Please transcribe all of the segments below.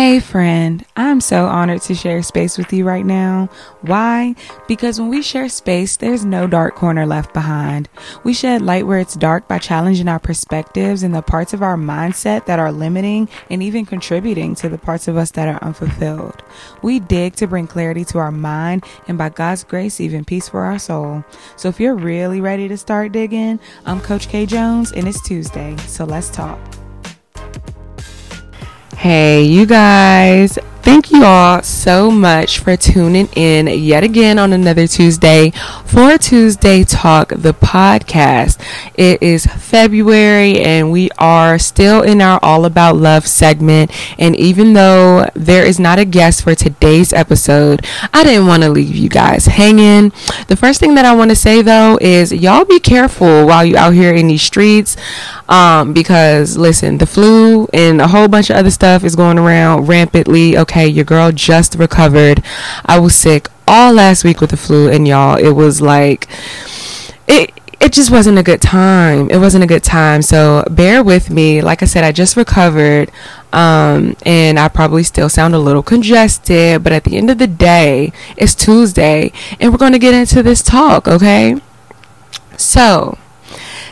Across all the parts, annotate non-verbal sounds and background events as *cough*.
Hey, friend, I'm so honored to share space with you right now. Why? Because when we share space, there's no dark corner left behind. We shed light where it's dark by challenging our perspectives and the parts of our mindset that are limiting and even contributing to the parts of us that are unfulfilled. We dig to bring clarity to our mind and by God's grace, even peace for our soul. So if you're really ready to start digging, I'm Coach K Jones and it's Tuesday, so let's talk. Hey, you guys. Thank you all so much for tuning in yet again on another Tuesday for Tuesday Talk, the podcast. It is February and we are still in our All About Love segment. And even though there is not a guest for today's episode, I didn't want to leave you guys hanging. The first thing that I want to say though is y'all be careful while you out here in these streets. Um, because listen, the flu and a whole bunch of other stuff is going around rampantly. Okay okay, your girl just recovered. I was sick all last week with the flu, and y'all, it was like, it, it just wasn't a good time. It wasn't a good time. So bear with me. Like I said, I just recovered. Um, and I probably still sound a little congested, but at the end of the day, it's Tuesday and we're going to get into this talk, okay? So,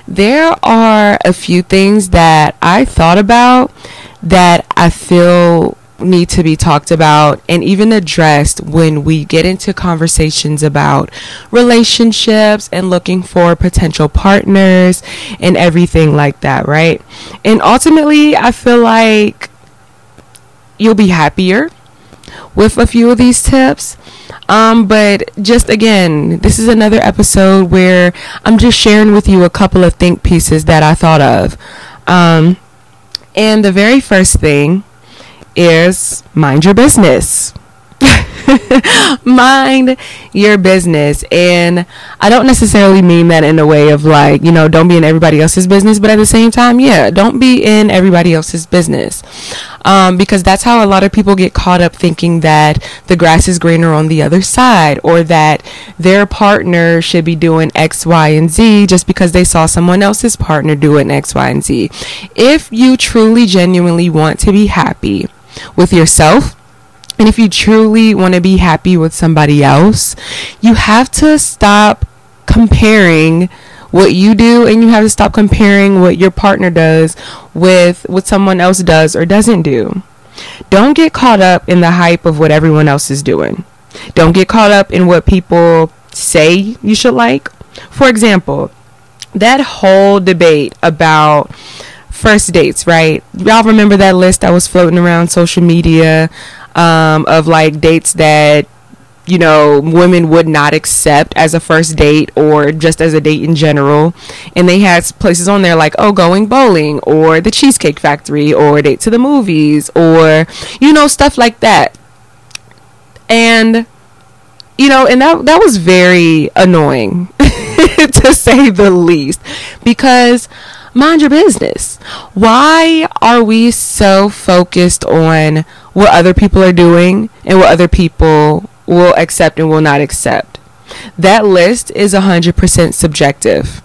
there are a few things that I thought about that I feel need to be talked about and even addressed when we get into conversations about relationships and looking for potential partners and everything like that, right? And ultimately, I feel like you'll be happier with a few of these tips. Um, but just again, this is another episode where I'm just sharing with you a couple of think pieces that I thought of. Um, and the very first thing is mind your business. *laughs* mind your business. And I don't necessarily mean that in a way of like, you know, don't be in everybody else's business, but at the same time, yeah, don't be in everybody else's business. Um, because that's how a lot of people get caught up thinking that the grass is greener on the other side or that their partner should be doing X, Y, and Z just because they saw someone else's partner doing X, Y, and Z. If you truly, genuinely want to be happy, with yourself. And if you truly want to be happy with somebody else, you have to stop comparing what you do and you have to stop comparing what your partner does with what someone else does or doesn't do. Don't get caught up in the hype of what everyone else is doing. Don't get caught up in what people say you should like. For example, that whole debate about first dates, right? Y'all remember that list that was floating around social media um, of like dates that you know women would not accept as a first date or just as a date in general and they had places on there like oh going bowling or the cheesecake factory or date to the movies or you know stuff like that and you know and that that was very annoying *laughs* to say the least because mind your business. Why are we so focused on what other people are doing and what other people will accept and will not accept? That list is 100% subjective.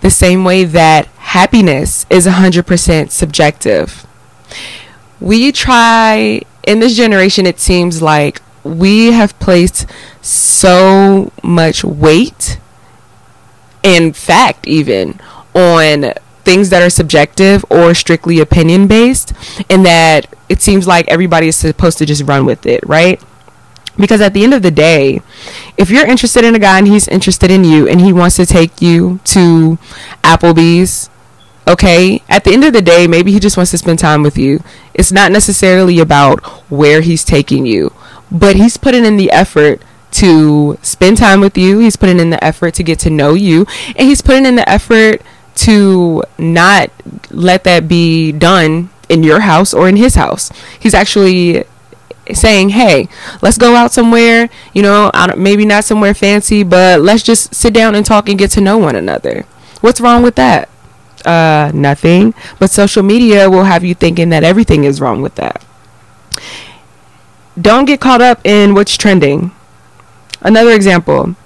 The same way that happiness is 100% subjective. We try, in this generation, it seems like we have placed so much weight in fact, even on things that are subjective or strictly opinion based, and that it seems like everybody is supposed to just run with it, right? Because at the end of the day, if you're interested in a guy and he's interested in you and he wants to take you to Applebee's, okay, at the end of the day, maybe he just wants to spend time with you. It's not necessarily about where he's taking you, but he's putting in the effort to spend time with you. He's putting in the effort to get to know you, and he's putting in the effort to not let that be done in your house or in his house. He's actually saying, "Hey, let's go out somewhere. You know, maybe not somewhere fancy, but let's just sit down and talk and get to know one another." What's wrong with that? Uh, nothing. But social media will have you thinking that everything is wrong with that. Don't get caught up in what's trending. Another example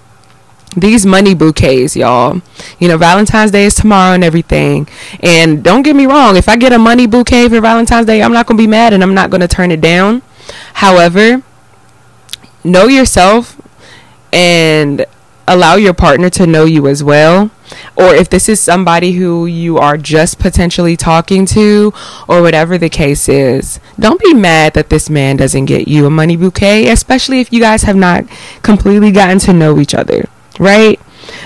these money bouquets, y'all. You know, Valentine's Day is tomorrow and everything. And don't get me wrong, if I get a money bouquet for Valentine's Day, I'm not going to be mad and I'm not going to turn it down. However, know yourself and allow your partner to know you as well. Or if this is somebody who you are just potentially talking to, or whatever the case is, don't be mad that this man doesn't get you a money bouquet, especially if you guys have not completely gotten to know each other right?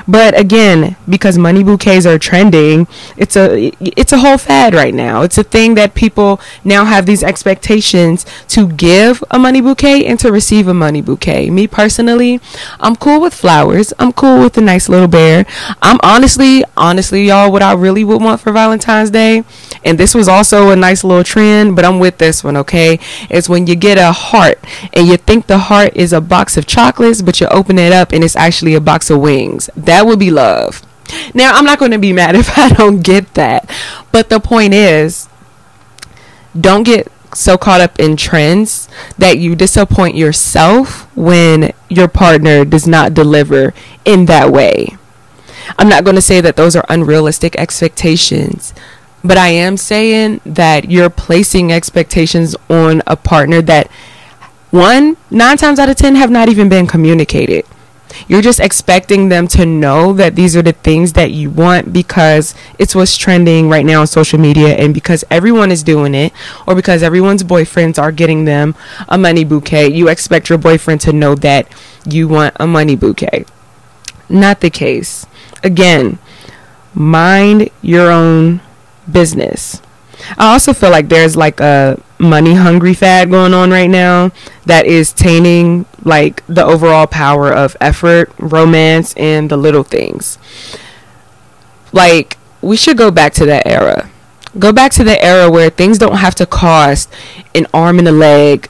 But again, because money bouquets are trending, it's a it's a whole fad right now. It's a thing that people now have these expectations to give a money bouquet and to receive a money bouquet. Me personally, I'm cool with flowers. I'm cool with a nice little bear. I'm honestly, honestly, y'all, what I really would want for Valentine's Day, and this was also a nice little trend, but I'm with this one, okay? It's when you get a heart and you think the heart is a box of chocolates, but you open it up and it's actually a box of wings. That would be love. Now, I'm not going to be mad *laughs* if I don't get that. But the point is, don't get so caught up in trends that you disappoint yourself when your partner does not deliver in that way. I'm not going to say that those are unrealistic expectations, but I am saying that you're placing expectations on a partner that one, nine times out of ten have not even been communicated. You're just expecting them to know that these are the things that you want because it's what's trending right now on social media and because everyone is doing it or because everyone's boyfriends are getting them a money bouquet. You expect your boyfriend to know that you want a money bouquet. Not the case. Again, mind your own business. I also feel like there's like a money hungry fad going on right now that is tainting like the overall power of effort, romance, and the little things. Like, we should go back to that era. Go back to the era where things don't have to cost an arm and a leg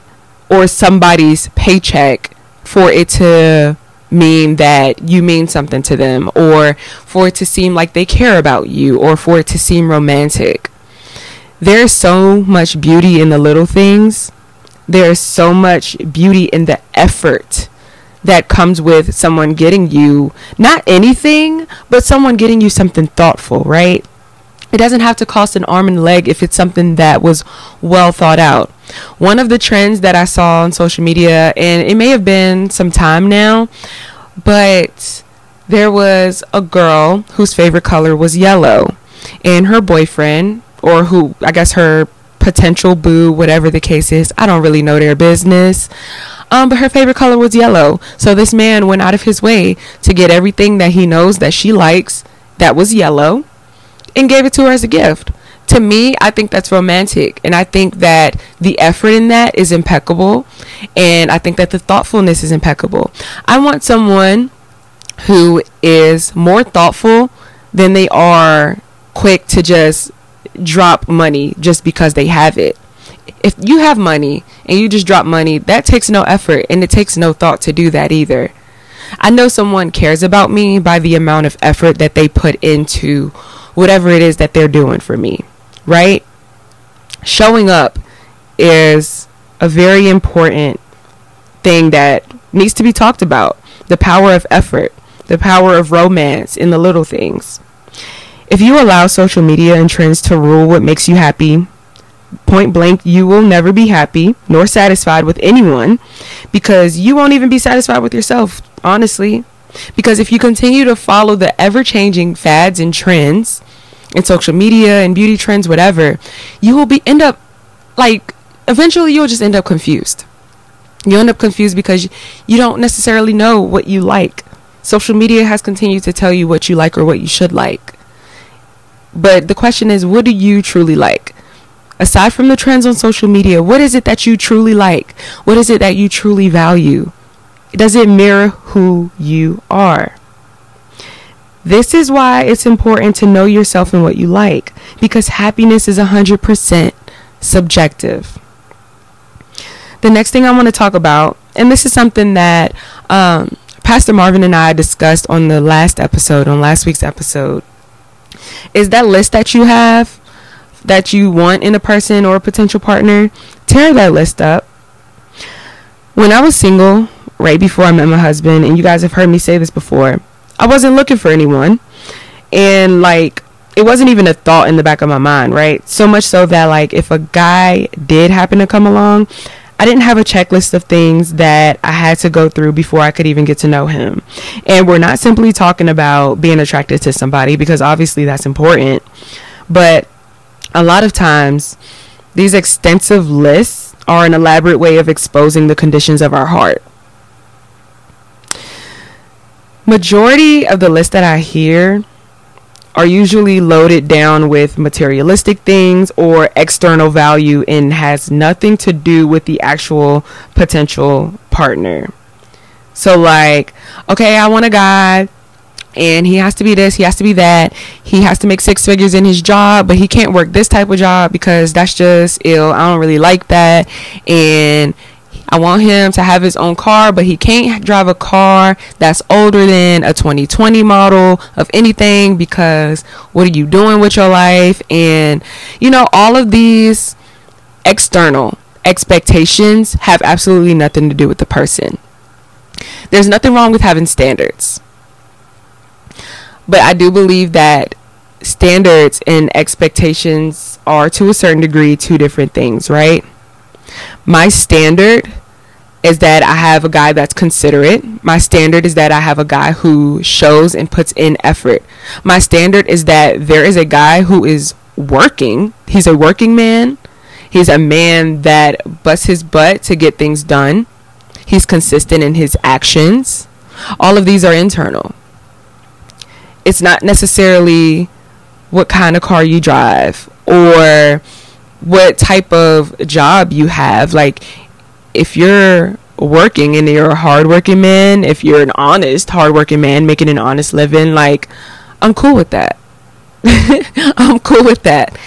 or somebody's paycheck for it to mean that you mean something to them or for it to seem like they care about you or for it to seem romantic. There's so much beauty in the little things. There's so much beauty in the effort that comes with someone getting you not anything, but someone getting you something thoughtful, right? It doesn't have to cost an arm and leg if it's something that was well thought out. One of the trends that I saw on social media, and it may have been some time now, but there was a girl whose favorite color was yellow, and her boyfriend, or who I guess her potential boo, whatever the case is, I don't really know their business. Um, but her favorite color was yellow. So this man went out of his way to get everything that he knows that she likes that was yellow and gave it to her as a gift. To me, I think that's romantic. And I think that the effort in that is impeccable. And I think that the thoughtfulness is impeccable. I want someone who is more thoughtful than they are quick to just drop money just because they have it. If you have money and you just drop money, that takes no effort and it takes no thought to do that either. I know someone cares about me by the amount of effort that they put into whatever it is that they're doing for me, right? Showing up is a very important thing that needs to be talked about. The power of effort, the power of romance in the little things. If you allow social media and trends to rule what makes you happy, point blank, you will never be happy nor satisfied with anyone because you won't even be satisfied with yourself, honestly. Because if you continue to follow the ever changing fads and trends in social media and beauty trends, whatever, you will be end up like eventually you'll just end up confused. You end up confused because you don't necessarily know what you like. Social media has continued to tell you what you like or what you should like. But the question is, what do you truly like? Aside from the trends on social media, what is it that you truly like? What is it that you truly value? Does it mirror who you are? This is why it's important to know yourself and what you like because happiness is 100% subjective. The next thing I want to talk about, and this is something that um, Pastor Marvin and I discussed on the last episode, on last week's episode, is that list that you have that you want in a person or a potential partner, tear that list up. When I was single, right before I met my husband, and you guys have heard me say this before, I wasn't looking for anyone. And like it wasn't even a thought in the back of my mind, right? So much so that like if a guy did happen to come along, I didn't have a checklist of things that I had to go through before I could even get to know him. And we're not simply talking about being attracted to somebody because obviously that's important, but a lot of times these extensive lists are an elaborate way of exposing the conditions of our heart. Majority of the list that I hear are usually loaded down with materialistic things or external value and has nothing to do with the actual potential partner. So, like, okay, I want a guy and he has to be this, he has to be that. He has to make six figures in his job, but he can't work this type of job because that's just ill. I don't really like that. And I want him to have his own car, but he can't drive a car that's older than a 2020 model of anything because what are you doing with your life? And, you know, all of these external expectations have absolutely nothing to do with the person. There's nothing wrong with having standards. But I do believe that standards and expectations are to a certain degree two different things, right? My standard is that I have a guy that's considerate. My standard is that I have a guy who shows and puts in effort. My standard is that there is a guy who is working. He's a working man. He's a man that busts his butt to get things done. He's consistent in his actions. All of these are internal. It's not necessarily what kind of car you drive or what type of job you have. Like, if you're working and you're a hardworking man, if you're an honest, hardworking man making an honest living, like I'm cool with that. *laughs* I'm cool with that.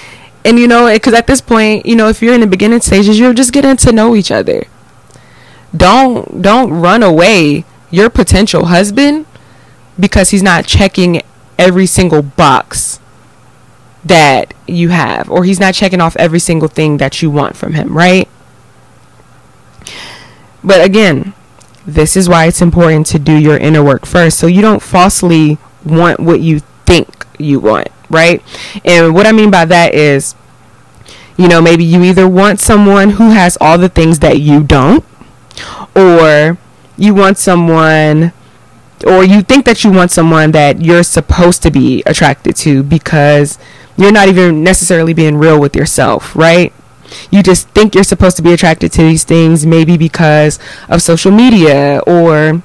And you know, because at this point, you know, if you're in the beginning stages, you're just getting to know each other. Don't don't run away your potential husband because he's not checking every single box that you have or he's not checking off every single thing that you want from him, right? But again, this is why it's important to do your inner work first so you don't falsely want what you think you want, right? And what I mean by that is, you know, maybe you either want someone who has all the things that you don't, or you want someone, or you think that you want someone that you're supposed to be attracted to because you're not even necessarily being real with yourself, right? you just think you're supposed to be attracted to these things maybe because of social media or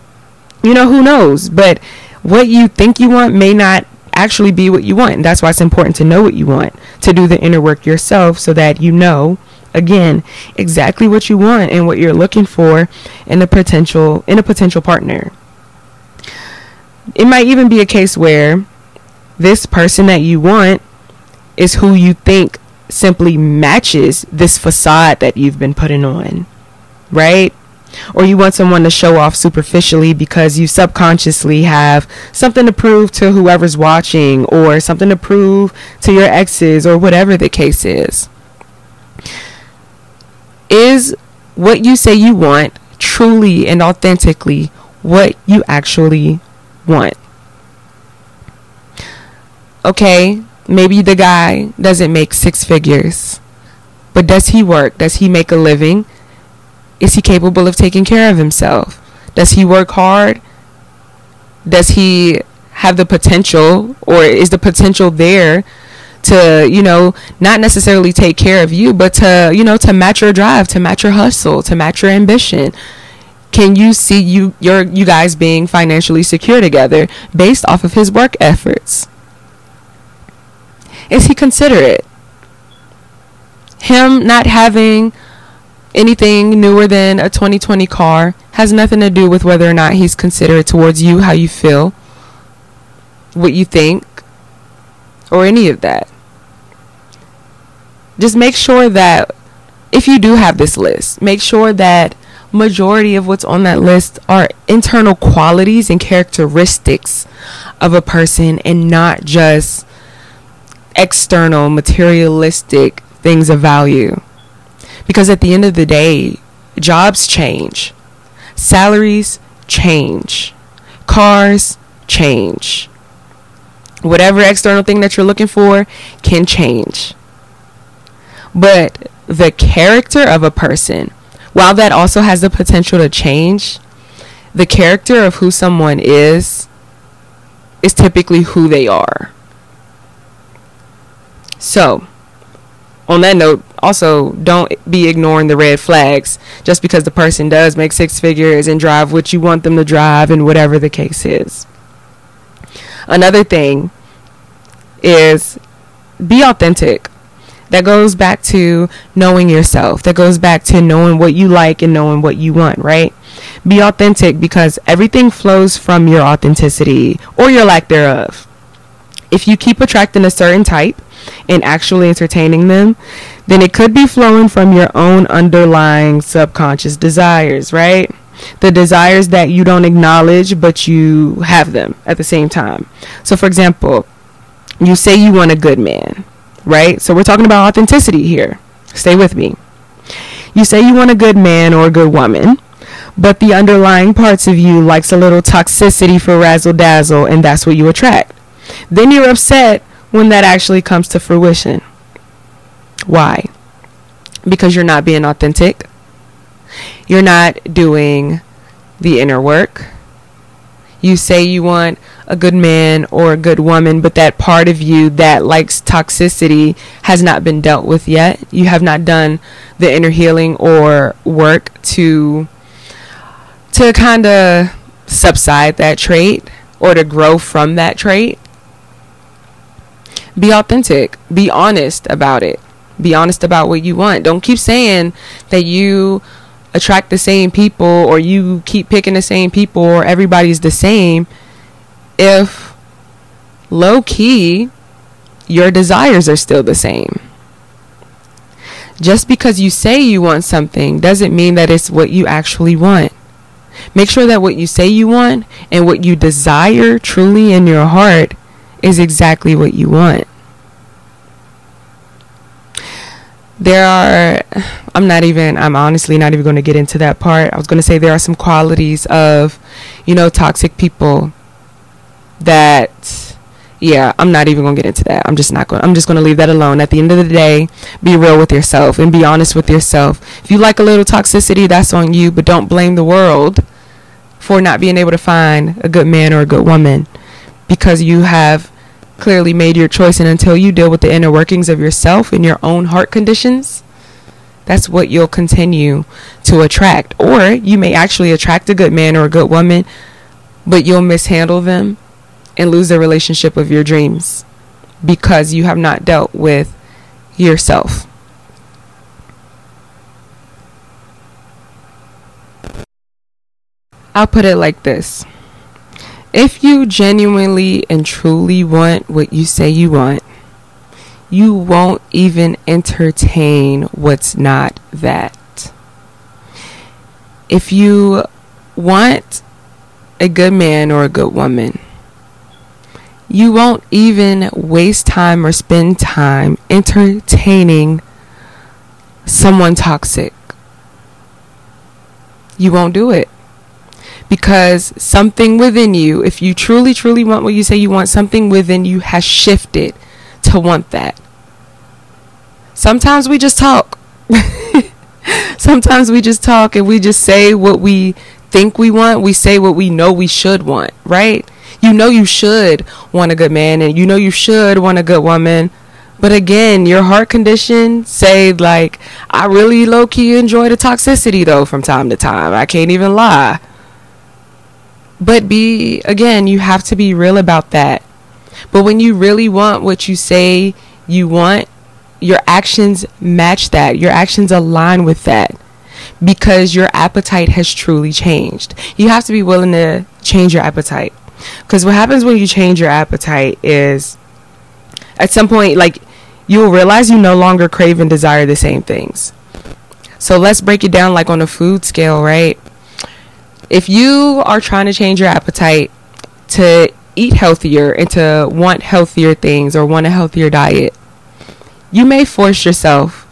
you know who knows? But what you think you want may not actually be what you want. And that's why it's important to know what you want to do the inner work yourself so that you know again exactly what you want and what you're looking for in a potential in a potential partner. It might even be a case where this person that you want is who you think simply matches this facade that you've been putting on, right? Or you want someone to show off superficially because you subconsciously have something to prove to whoever's watching or something to prove to your exes or whatever the case is. Is what you say you want truly and authentically what you actually want? Okay, maybe the guy doesn't make six figures, but does he work? Does he make a living? Is he capable of taking care of himself? Does he work hard? Does he have the potential, or is the potential there to, you know, not necessarily take care of you, but to, you know, to match your drive, to match your hustle, to match your ambition? Can you see you your you guys being financially secure together based off of his work efforts? Is he considerate? Him not having anything newer than a 2020 car has nothing to do with whether or not he's considerate towards you, how you feel, what you think, or any of that. Just make sure that if you do have this list, make sure that majority of what's on that list are internal qualities and characteristics of a person and not just external, materialistic things of value. Because at the end of the day, jobs change, salaries change, cars change. Whatever external thing that you're looking for can change. But the character of a person, while that also has the potential to change, the character of who someone is is typically who they are. So, on that note, also don't be ignoring the red flags just because the person does make six figures and drive what you want them to drive and whatever the case is. Another thing is be authentic. That goes back to knowing yourself. That goes back to knowing what you like and knowing what you want, right? Be authentic because everything flows from your authenticity or your lack thereof. If you keep attracting a certain type and actually entertaining them, then it could be flowing from your own underlying subconscious desires, right? The desires that you don't acknowledge, but you have them at the same time. So, for example, you say you want a good man, right? So, we're talking about authenticity here. Stay with me. You say you want a good man or a good woman, but the underlying parts of you likes a little toxicity for razzle dazzle, and that's what you attract. Then you're upset when that actually comes to fruition. Why? Because you're not being authentic. You're not doing the inner work. You say you want a good man or a good woman, but that part of you that likes toxicity has not been dealt with yet. You have not done the inner healing or work to to kind of subside that trait or to grow from that trait. Be authentic. Be honest about it. Be honest about what you want. Don't keep saying that you attract the same people or you keep picking the same people or everybody's the same if low key your desires are still the same. Just because you say you want something doesn't mean that it's what you actually want. Make sure that what you say you want and what you desire truly in your heart is exactly what you want. There are, I'm not even, I'm honestly not even going to get into that part. I was going to say there are some qualities of, you know, toxic people that, yeah, I'm not even going to get into that. I'm just not going, I'm just going to leave that alone. At the end of the day, be real with yourself and be honest with yourself. If you like a little toxicity, that's on you, but don't blame the world for not being able to find a good man or a good woman because you have clearly made your choice and until you deal with the inner workings of yourself and your own heart conditions that's what you'll continue to attract or you may actually attract a good man or a good woman but you'll mishandle them and lose the relationship of your dreams because you have not dealt with yourself I'll put it like this. If you genuinely and truly want what you say you want, you won't even entertain what's not that. If you want a good man or a good woman, you won't even waste time or spend time entertaining someone toxic. You won't do it because something within you, if you truly, truly want what you say you want, something within you has shifted to want that. Sometimes we just talk. *laughs* Sometimes we just talk and we just say what we think we want. We say what we know we should want, right? You know you should want a good man and you know you should want a good woman. But again, your heart condition say like I really low key enjoy the toxicity though from time to time. I can't even lie. But be, again, you have to be real about that. But when you really want what you say you want, your actions match that. Your actions align with that because your appetite has truly changed. You have to be willing to change your appetite. Because what happens when you change your appetite is at some point, like, you'll realize you no longer crave and desire the same things. So let's break it down like on a food scale, right? If you are trying to change your appetite to eat healthier and to want healthier things or want a healthier diet, you may force yourself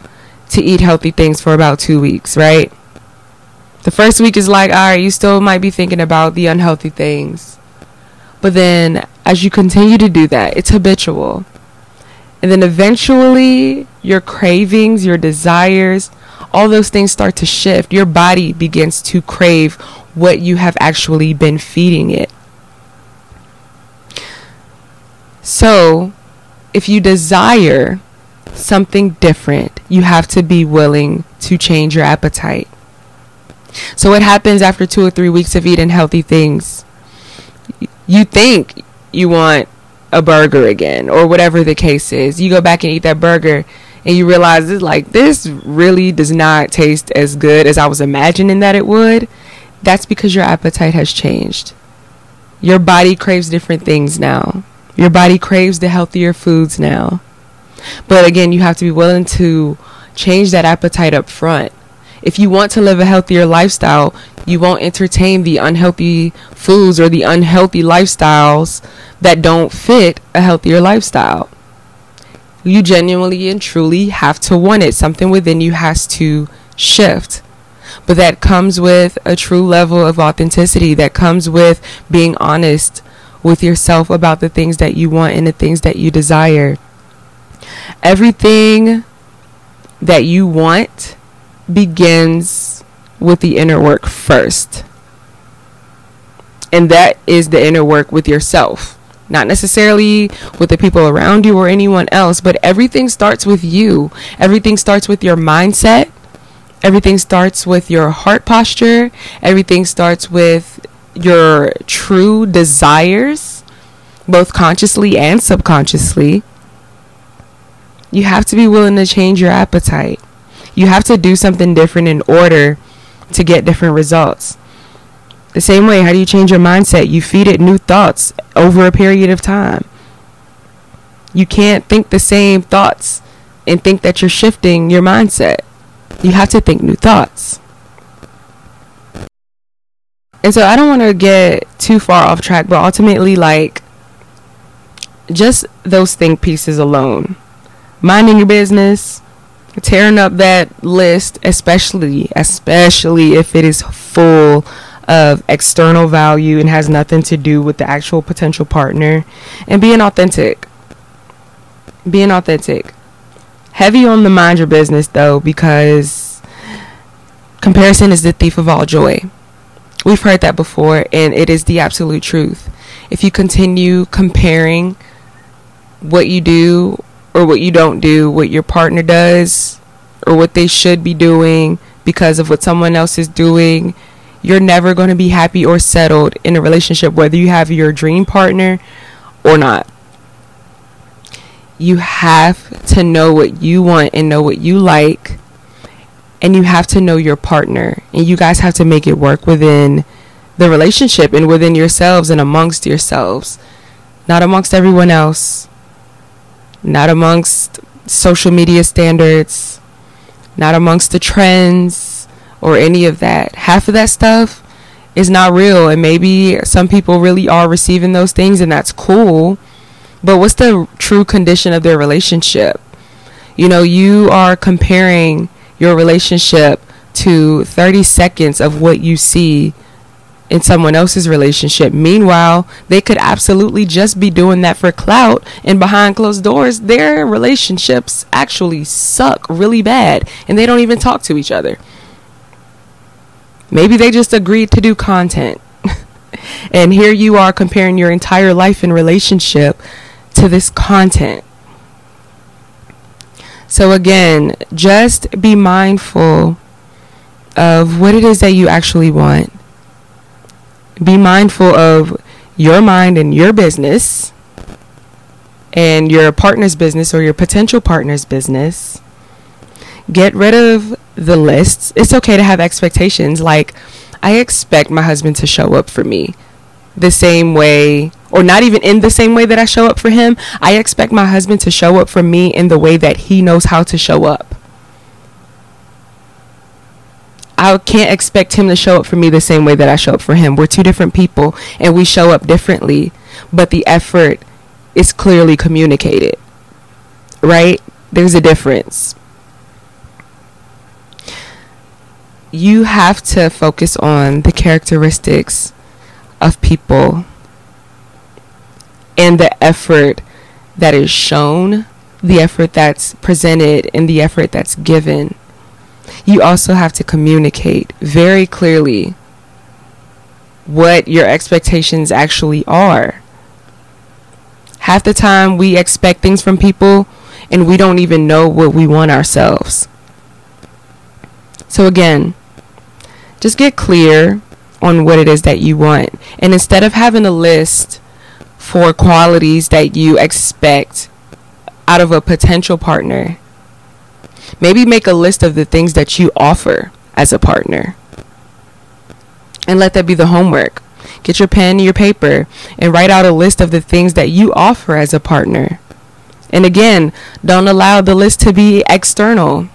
to eat healthy things for about two weeks, right? The first week is like, all right, you still might be thinking about the unhealthy things. But then as you continue to do that, it's habitual. And then eventually your cravings, your desires, all those things start to shift. Your body begins to crave what you have actually been feeding it. So, if you desire something different, you have to be willing to change your appetite. So, what happens after two or three weeks of eating healthy things? You think you want a burger again, or whatever the case is. You go back and eat that burger, and you realize it's like this really does not taste as good as I was imagining that it would. That's because your appetite has changed. Your body craves different things now. Your body craves the healthier foods now. But again, you have to be willing to change that appetite up front. If you want to live a healthier lifestyle, you won't entertain the unhealthy foods or the unhealthy lifestyles that don't fit a healthier lifestyle. You genuinely and truly have to want it. Something within you has to shift. But that comes with a true level of authenticity, that comes with being honest with yourself about the things that you want and the things that you desire. Everything that you want begins with the inner work first. And that is the inner work with yourself. Not necessarily with the people around you or anyone else, but everything starts with you. Everything starts with your mindset. Everything starts with your heart posture. Everything starts with your true desires, both consciously and subconsciously. You have to be willing to change your appetite. You have to do something different in order to get different results. The same way, how do you change your mindset? You feed it new thoughts over a period of time. You can't think the same thoughts and think that you're shifting your mindset. You have to think new thoughts. And so I don't want to get too far off track, but ultimately, like, just those think pieces alone. Minding your business, tearing up that list, especially, especially if it is full of external value and has nothing to do with the actual potential partner, and being authentic. Being authentic. Heavy on the mind your business though, because comparison is the thief of all joy. We've heard that before, and it is the absolute truth. If you continue comparing what you do or what you don't do, what your partner does, or what they should be doing because of what someone else is doing, you're never going to be happy or settled in a relationship, whether you have your dream partner or not. You have to know what you want and know what you like and you have to know your partner and you guys have to make it work within the relationship and within yourselves and amongst yourselves. Not amongst everyone else. Not amongst social media standards. Not amongst the trends or any of that. Half of that stuff is not real and maybe some people really are receiving those things and that's cool but what's the true condition of their relationship you know you are comparing your relationship to 30 seconds of what you see in someone else's relationship. Meanwhile, they could absolutely just be doing that for clout, and behind closed doors, their relationships actually suck really bad, and they don't even talk to each other. Maybe they just agreed to do content. *laughs* and here you are comparing your entire life and relationship to this content. So, again, just be mindful of what it is that you actually want. Be mindful of your mind and your business and your partner's business or your potential partner's business. Get rid of the lists. It's okay to have expectations. Like, I expect my husband to show up for me the same way or not even in the same way that I show up for him. I expect my husband to show up for me in the way that he knows how to show up. I can't expect him to show up for me the same way that I show up for him. We're two different people and we show up differently, but the effort is clearly communicated. Right? There's a difference. You have to focus on the characteristics of people and the effort that is shown, the effort that's presented, and the effort that's given. You also have to communicate very clearly what your expectations actually are. Half the time, we expect things from people and we don't even know what we want ourselves. So, again, just get clear on what it is that you want. And instead of having a list for qualities that you expect out of a potential partner, maybe make a list of the things that you offer as a partner. And let that be the homework. Get your pen, and your paper, and write out a list of the things that you offer as a partner. And again, don't allow the list to be external.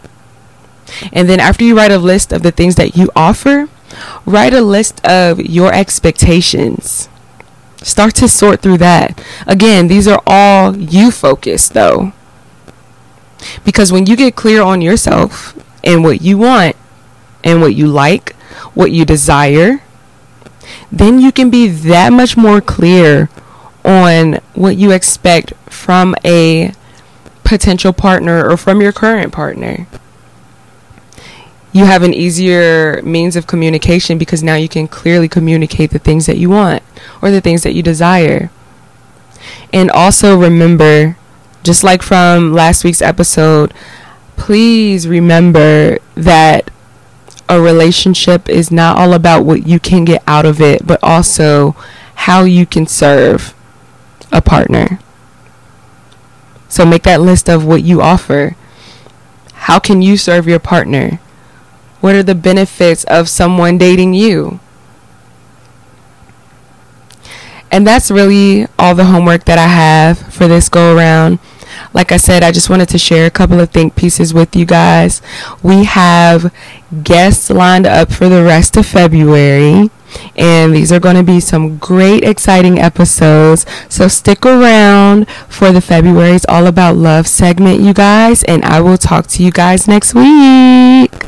And then after you write a list of the things that you offer, write a list of your expectations. Start to sort through that. Again, these are all you focused though. Because when you get clear on yourself and what you want and what you like, what you desire, then you can be that much more clear on what you expect from a potential partner or from your current partner. You have an easier means of communication because now you can clearly communicate the things that you want or the things that you desire. And also remember, just like from last week's episode, please remember that a relationship is not all about what you can get out of it, but also how you can serve a partner. So make that list of what you offer. How can you serve your partner? What are the benefits of someone dating you? And that's really all the homework that I have for this go around. Like I said, I just wanted to share a couple of think pieces with you guys. We have guests lined up for the rest of February. And these are going to be some great, exciting episodes. So stick around for the February's All About Love segment, you guys. And I will talk to you guys next week.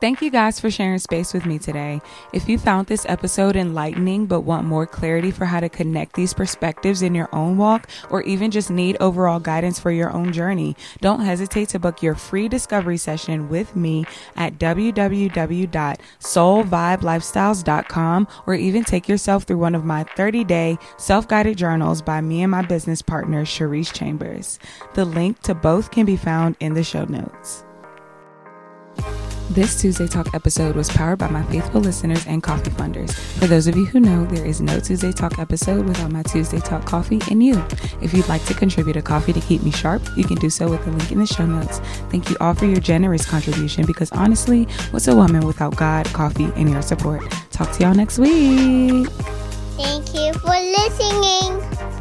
Thank you guys for sharing space with me today. If you found this episode enlightening but want more clarity for how to connect these perspectives in your own walk or even just need overall guidance for your own journey, don't hesitate to book your free discovery session with me at www.soulvibelifestyles.com or even take yourself through one of my 30 day self guided journals by me and my business partner, Cherise Chambers. The link to both can be found in the show notes. This Tuesday Talk episode was powered by my faithful listeners and coffee funders. For those of you who know, there is no Tuesday Talk episode without my Tuesday Talk coffee and you. If you'd like to contribute a coffee to keep me sharp, you can do so with the link in the show notes. Thank you all for your generous contribution because honestly, what's a woman without God, coffee, and your support? Talk to y'all next week. Thank you for listening.